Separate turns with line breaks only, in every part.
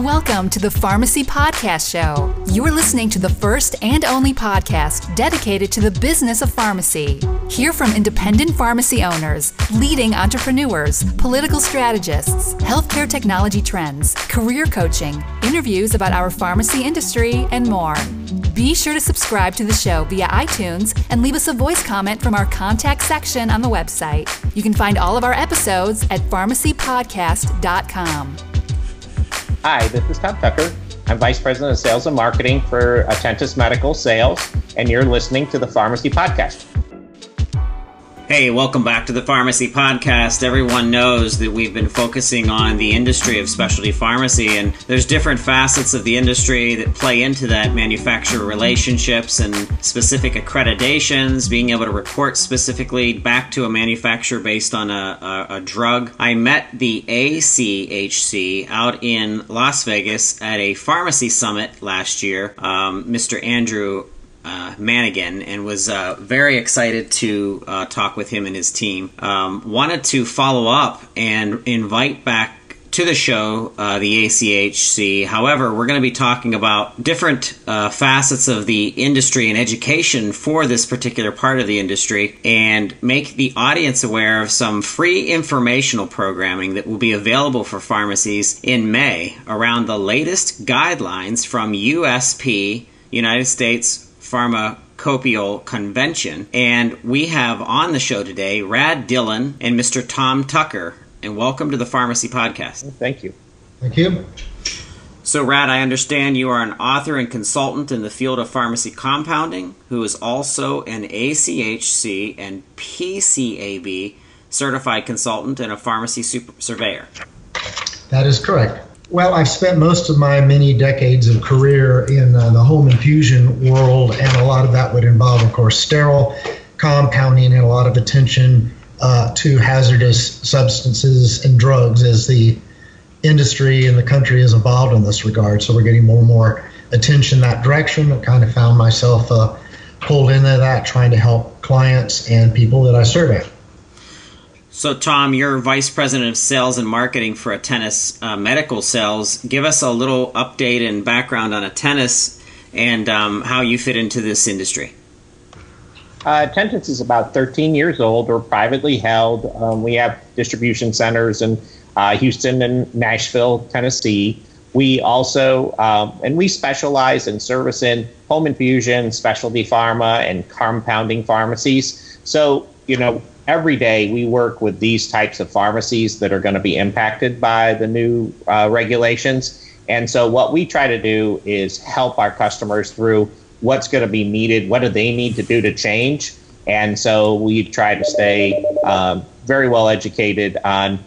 Welcome to the Pharmacy Podcast Show. You are listening to the first and only podcast dedicated to the business of pharmacy. Hear from independent pharmacy owners, leading entrepreneurs, political strategists, healthcare technology trends, career coaching, interviews about our pharmacy industry, and more. Be sure to subscribe to the show via iTunes and leave us a voice comment from our contact section on the website. You can find all of our episodes at pharmacypodcast.com.
Hi, this is Tom Tucker. I'm Vice President of Sales and Marketing for Attentus Medical Sales, and you're listening to the Pharmacy Podcast.
Hey, welcome back to the Pharmacy Podcast. Everyone knows that we've been focusing on the industry of specialty pharmacy, and there's different facets of the industry that play into that manufacturer relationships and specific accreditations, being able to report specifically back to a manufacturer based on a, a, a drug. I met the ACHC out in Las Vegas at a pharmacy summit last year. Um, Mr. Andrew uh, Manigan and was uh, very excited to uh, talk with him and his team. Um, wanted to follow up and invite back to the show uh, the ACHC. However, we're going to be talking about different uh, facets of the industry and education for this particular part of the industry and make the audience aware of some free informational programming that will be available for pharmacies in May around the latest guidelines from USP, United States Pharmacopeial Convention. And we have on the show today Rad Dillon and Mr. Tom Tucker. And welcome to the Pharmacy Podcast.
Thank you.
Thank you.
So, Rad, I understand you are an author and consultant in the field of pharmacy compounding, who is also an ACHC and PCAB certified consultant and a pharmacy super- surveyor.
That is correct. Well, I've spent most of my many decades of career in uh, the home infusion world, and a lot of that would involve, of course, sterile compounding and a lot of attention uh, to hazardous substances and drugs as the industry and the country has evolved in this regard. So we're getting more and more attention that direction. I kind of found myself uh, pulled into that, trying to help clients and people that I survey.
So, Tom, you're Vice President of Sales and Marketing for Attentus uh, Medical Sales. Give us a little update and background on Attentus and um, how you fit into this industry.
Uh, is about 13 years old. We're privately held. Um, we have distribution centers in uh, Houston and Nashville, Tennessee. We also, um, and we specialize in service in home infusion, specialty pharma, and compounding pharmacies. So, you know, every day we work with these types of pharmacies that are going to be impacted by the new uh, regulations. And so, what we try to do is help our customers through what's going to be needed, what do they need to do to change. And so, we try to stay um, very well educated on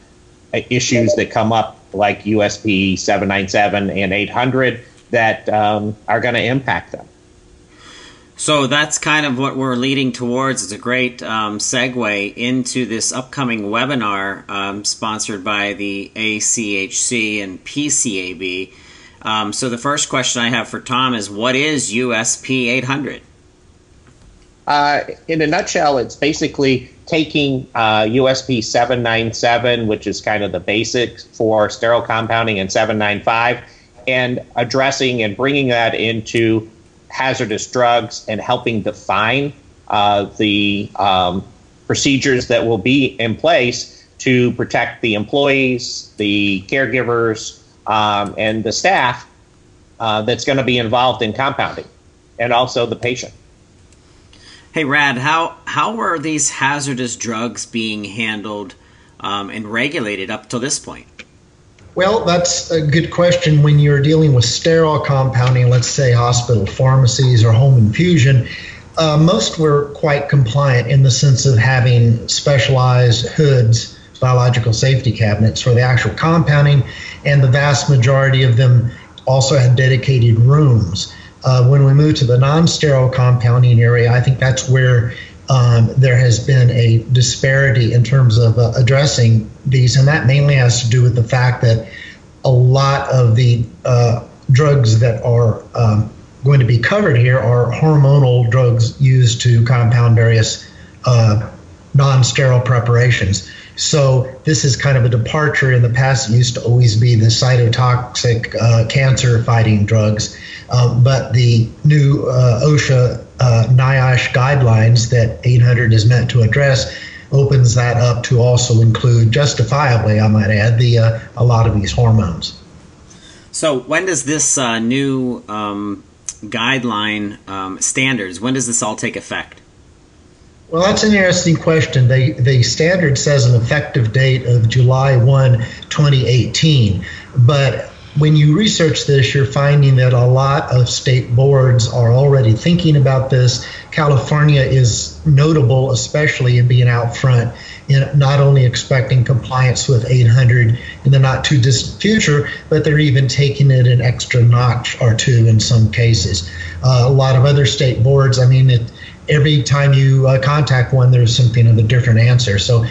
uh, issues that come up like USP 797 and 800 that um, are going to impact them.
So that's kind of what we're leading towards. It's a great um, segue into this upcoming webinar um, sponsored by the ACHC and PCAB. Um, so the first question I have for Tom is what is USP 800?
Uh, in a nutshell, it's basically taking uh, USP 797, which is kind of the basics for sterile compounding, and 795, and addressing and bringing that into hazardous drugs and helping define uh, the um, procedures that will be in place to protect the employees, the caregivers, um, and the staff uh, that's going to be involved in compounding, and also the patient.
Hey, Rad, how how are these hazardous drugs being handled um, and regulated up to this point?
Well, that's a good question. When you're dealing with sterile compounding, let's say hospital pharmacies or home infusion, uh, most were quite compliant in the sense of having specialized hoods, biological safety cabinets for the actual compounding, and the vast majority of them also had dedicated rooms. Uh, when we move to the non sterile compounding area, I think that's where um, there has been a disparity in terms of uh, addressing these, and that mainly has to do with the fact that a lot of the uh, drugs that are um, going to be covered here are hormonal drugs used to compound various uh, non sterile preparations. So this is kind of a departure. In the past, it used to always be the cytotoxic uh, cancer fighting drugs. Um, but the new uh, OSHA uh, NIOSH guidelines that 800 is meant to address opens that up to also include, justifiably, I might add, the uh, a lot of these hormones.
So when does this uh, new um, guideline um, standards? When does this all take effect?
Well, that's an interesting question. They, the standard says an effective date of July 1, 2018. But when you research this, you're finding that a lot of state boards are already thinking about this. California is notable, especially in being out front in not only expecting compliance with 800 in the not too distant future, but they're even taking it an extra notch or two in some cases. Uh, a lot of other state boards, I mean, it, every time you uh, contact one, there's something of a different answer. So,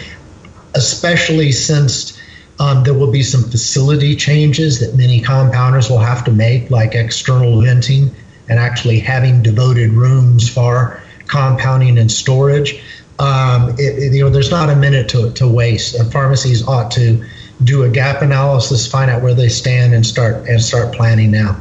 especially since um, there will be some facility changes that many compounders will have to make, like external venting and actually having devoted rooms for compounding and storage. Um, it, it, you know, there's not a minute to, to waste. And pharmacies ought to do a gap analysis, find out where they stand, and start and start planning now.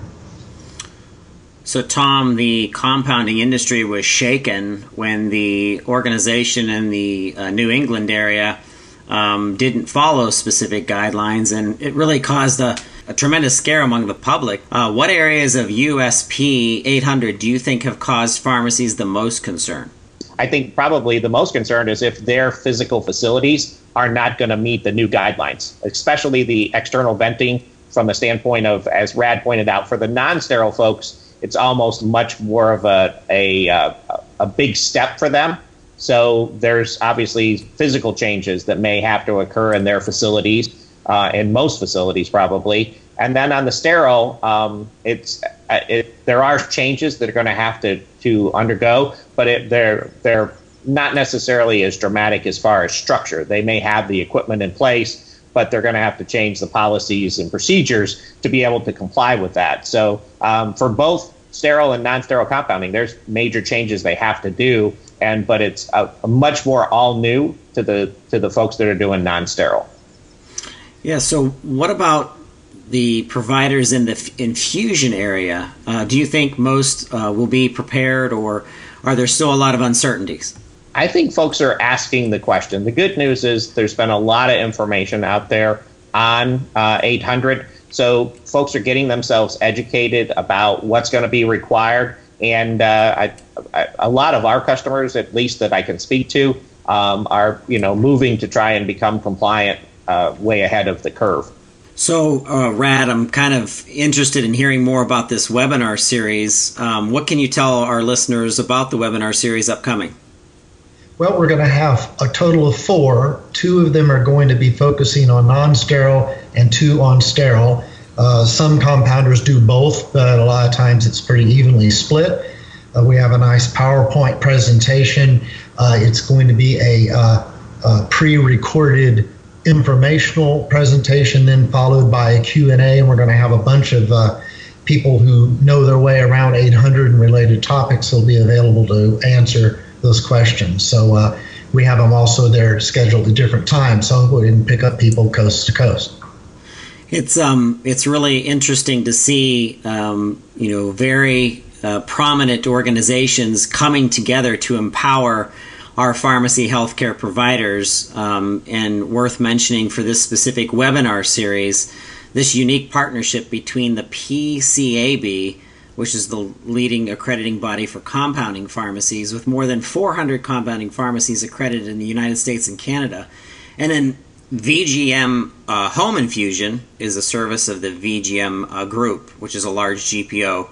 So, Tom, the compounding industry was shaken when the organization in the uh, New England area um, didn't follow specific guidelines, and it really caused a, a tremendous scare among the public. Uh, what areas of USP 800 do you think have caused pharmacies the most concern?
I think probably the most concerned is if their physical facilities are not going to meet the new guidelines, especially the external venting from the standpoint of, as Rad pointed out, for the non sterile folks it's almost much more of a a, uh, a big step for them. So there's obviously physical changes that may have to occur in their facilities, uh, in most facilities probably. And then on the sterile, um, it's uh, it, there are changes that are going to have to to undergo, but it, they're they're not necessarily as dramatic as far as structure. They may have the equipment in place, but they're going to have to change the policies and procedures to be able to comply with that. So um, for both sterile and non-sterile compounding, there's major changes they have to do, and but it's a, a much more all new to the to the folks that are doing non-sterile.
Yeah. So what about the providers in the infusion area? Uh, do you think most uh, will be prepared, or are there still a lot of uncertainties?
I think folks are asking the question. The good news is there's been a lot of information out there on uh, 800. So folks are getting themselves educated about what's going to be required. And uh, I, I, a lot of our customers, at least that I can speak to, um, are you know moving to try and become compliant uh, way ahead of the curve.
So, uh, Rad, I'm kind of interested in hearing more about this webinar series. Um, what can you tell our listeners about the webinar series upcoming?
Well, we're going to have a total of four. Two of them are going to be focusing on non sterile and two on sterile. Uh, some compounders do both, but a lot of times it's pretty evenly split. Uh, we have a nice PowerPoint presentation. Uh, it's going to be a, uh, a pre-recorded informational presentation, then followed by a Q&A, and we're going to have a bunch of uh, people who know their way around 800 and related topics will be available to answer those questions. So we have them also there scheduled at different times, so we can pick up people coast to coast.
It's um it's really interesting to see um, you know very uh, prominent organizations coming together to empower our pharmacy healthcare providers. Um, and worth mentioning for this specific webinar series, this unique partnership between the PCAB which is the leading accrediting body for compounding pharmacies, with more than 400 compounding pharmacies accredited in the United States and Canada. And then VGM uh, Home Infusion is a service of the VGM uh, Group, which is a large GPO,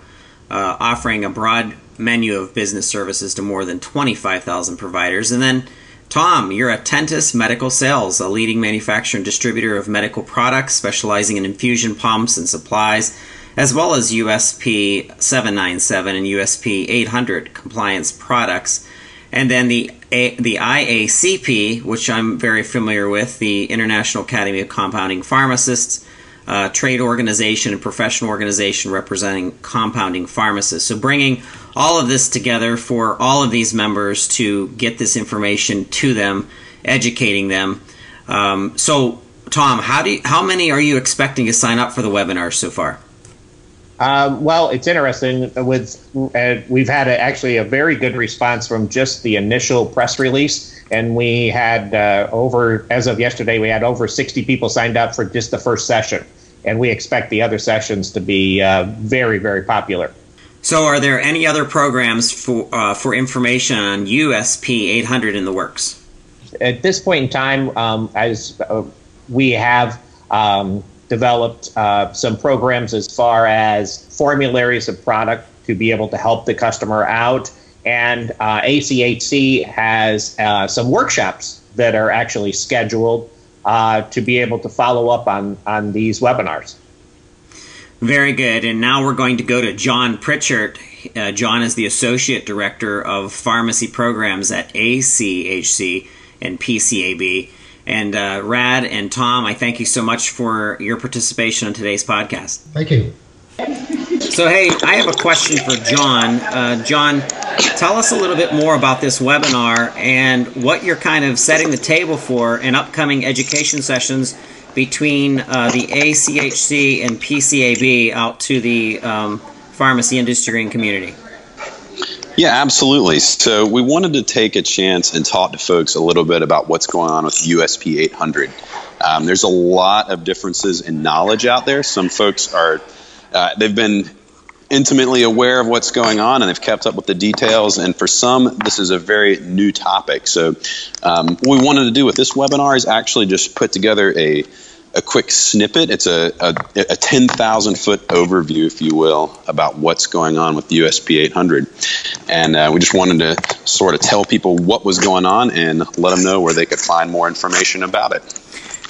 uh, offering a broad menu of business services to more than 25,000 providers. And then, Tom, you're at Tentis Medical Sales, a leading manufacturer and distributor of medical products specializing in infusion pumps and supplies as well as USP 797 and USP 800 compliance products. And then the A, the IACP, which I'm very familiar with, the International Academy of Compounding Pharmacists, uh, trade organization and professional organization representing compounding pharmacists. So bringing all of this together for all of these members to get this information to them, educating them. Um, so, Tom, how do you, how many are you expecting to sign up for the webinar so far?
Um, well, it's interesting. With uh, we've had a, actually a very good response from just the initial press release, and we had uh, over as of yesterday, we had over 60 people signed up for just the first session, and we expect the other sessions to be uh, very, very popular.
So, are there any other programs for uh, for information on USP 800 in the works?
At this point in time, um, as uh, we have. Um, developed uh, some programs as far as formularies of product to be able to help the customer out. And uh, ACHC has uh, some workshops that are actually scheduled uh, to be able to follow up on, on these webinars.
Very good. And now we're going to go to John Pritchard. Uh, John is the Associate Director of Pharmacy Programs at ACHC and PCAB. And uh, Rad and Tom, I thank you so much for your participation on today's podcast.
Thank you.
So, hey, I have a question for John. Uh, John, tell us a little bit more about this webinar and what you're kind of setting the table for in upcoming education sessions between uh, the ACHC and PCAB out to the um, pharmacy industry and community.
Yeah, absolutely. So we wanted to take a chance and talk to folks a little bit about what's going on with USP 800. Um, there's a lot of differences in knowledge out there. Some folks are, uh, they've been intimately aware of what's going on and they've kept up with the details. And for some, this is a very new topic. So, um, what we wanted to do with this webinar is actually just put together a a quick snippet. It's a, a, a 10,000 foot overview, if you will, about what's going on with the USP 800. And uh, we just wanted to sort of tell people what was going on and let them know where they could find more information about it.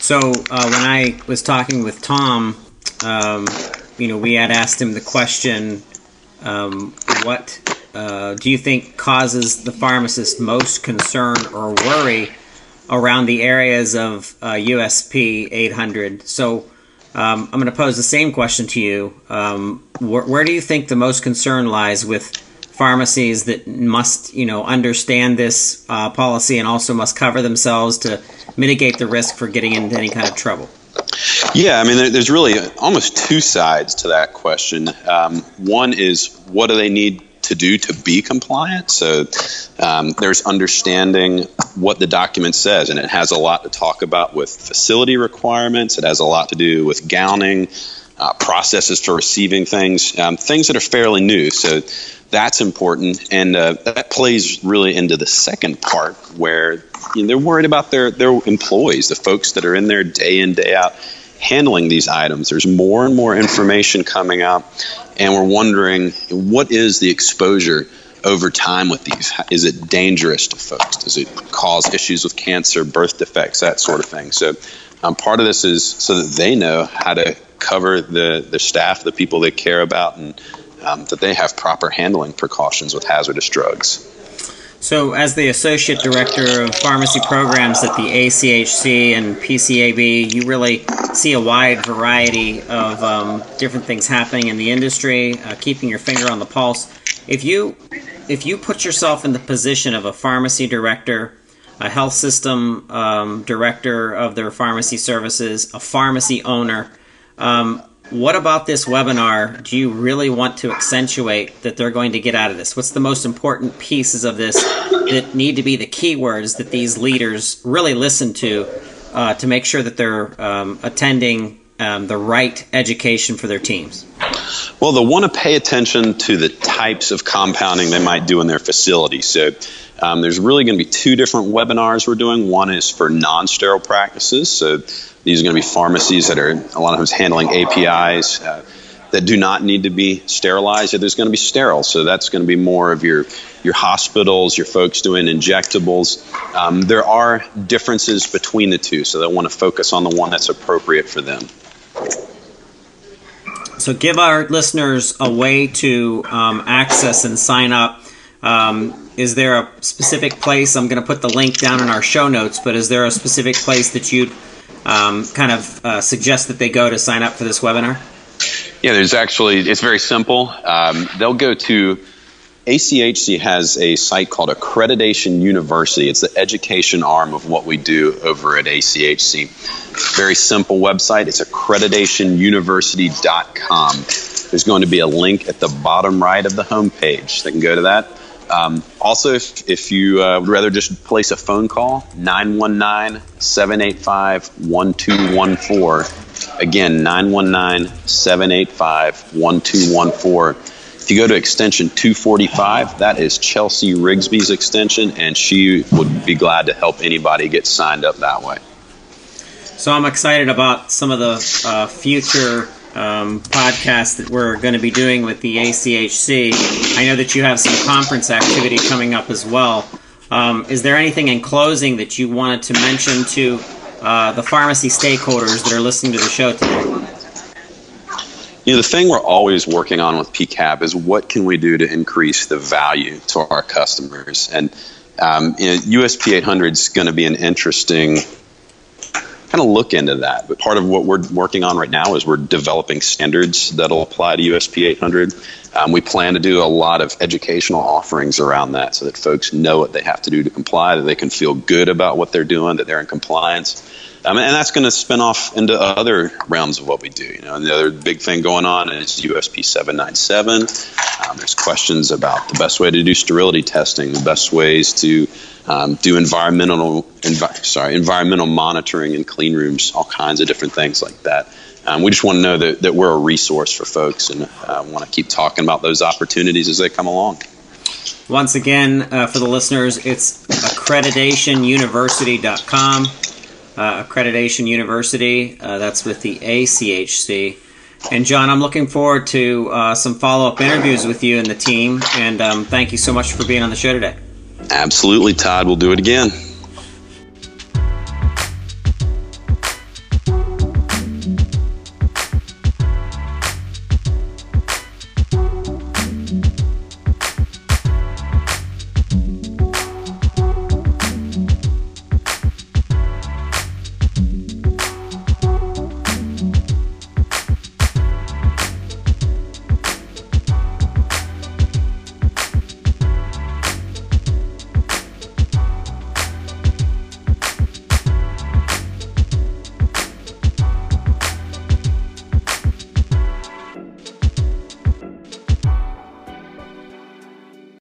So uh, when I was talking with Tom, um, you know, we had asked him the question, um, what uh, do you think causes the pharmacist most concern or worry around the areas of uh, USP 800. So um, I'm going to pose the same question to you. Um, wh- where do you think the most concern lies with pharmacies that must, you know, understand this uh, policy and also must cover themselves to mitigate the risk for getting into any kind of trouble?
Yeah, I mean, there's really almost two sides to that question. Um, one is what do they need to do to be compliant. So um, there's understanding what the document says, and it has a lot to talk about with facility requirements. It has a lot to do with gowning, uh, processes for receiving things, um, things that are fairly new. So that's important, and uh, that plays really into the second part where you know, they're worried about their their employees, the folks that are in there day in day out handling these items. There's more and more information coming out, and we're wondering what is the exposure over time with these? Is it dangerous to folks? Does it cause issues with cancer, birth defects, that sort of thing? So, um, part of this is so that they know how to cover the, the staff, the people they care about, and um, that they have proper handling precautions with hazardous drugs.
So, as the Associate Director of Pharmacy Programs at the ACHC and PCAB, you really see a wide variety of um, different things happening in the industry, uh, keeping your finger on the pulse. If you if you put yourself in the position of a pharmacy director, a health system um, director of their pharmacy services, a pharmacy owner, um, what about this webinar do you really want to accentuate that they're going to get out of this? What's the most important pieces of this that need to be the keywords that these leaders really listen to uh, to make sure that they're um, attending um, the right education for their teams?
Well, they'll want to pay attention to the types of compounding they might do in their facility. So um, there's really going to be two different webinars we're doing. One is for non sterile practices. So these are going to be pharmacies that are a lot of times handling APIs uh, that do not need to be sterilized. There's going to be sterile, so that's going to be more of your your hospitals, your folks doing injectables. Um, there are differences between the two, so they want to focus on the one that's appropriate for them.
So, give our listeners a way to um, access and sign up. Um, is there a specific place? I'm going to put the link down in our show notes, but is there a specific place that you'd um, kind of uh, suggest that they go to sign up for this webinar?
Yeah, there's actually, it's very simple. Um, they'll go to ACHC has a site called Accreditation University. It's the education arm of what we do over at ACHC. Very simple website. It's accreditationuniversity.com. There's going to be a link at the bottom right of the homepage. They can go to that. Um, also, if, if you uh, would rather just place a phone call, 919 785 1214. Again, 919 785 1214. If you go to extension 245, that is Chelsea Rigsby's extension, and she would be glad to help anybody get signed up that way.
So I'm excited about some of the uh, future um, podcasts that we're going to be doing with the ACHC. I know that you have some conference activity coming up as well. Um, is there anything in closing that you wanted to mention to uh, the pharmacy stakeholders that are listening to the show today?
You know, the thing we're always working on with PCAB is what can we do to increase the value to our customers. And um, you know, USP 800 is going to be an interesting kind of look into that. But part of what we're working on right now is we're developing standards that'll apply to USP 800. Um, we plan to do a lot of educational offerings around that so that folks know what they have to do to comply, that they can feel good about what they're doing, that they're in compliance. Um, and that's going to spin off into other realms of what we do. You know, and the other big thing going on is USP 797. Um, there's questions about the best way to do sterility testing, the best ways to um, do environmental envi- sorry environmental monitoring in clean rooms, all kinds of different things like that. Um, we just want to know that, that we're a resource for folks and uh, want to keep talking about those opportunities as they come along.
Once again, uh, for the listeners, it's accreditationuniversity.com. Uh, Accreditation University, uh, that's with the ACHC. And John, I'm looking forward to uh, some follow up interviews with you and the team. And um, thank you so much for being on the show today.
Absolutely, Todd. We'll do it again.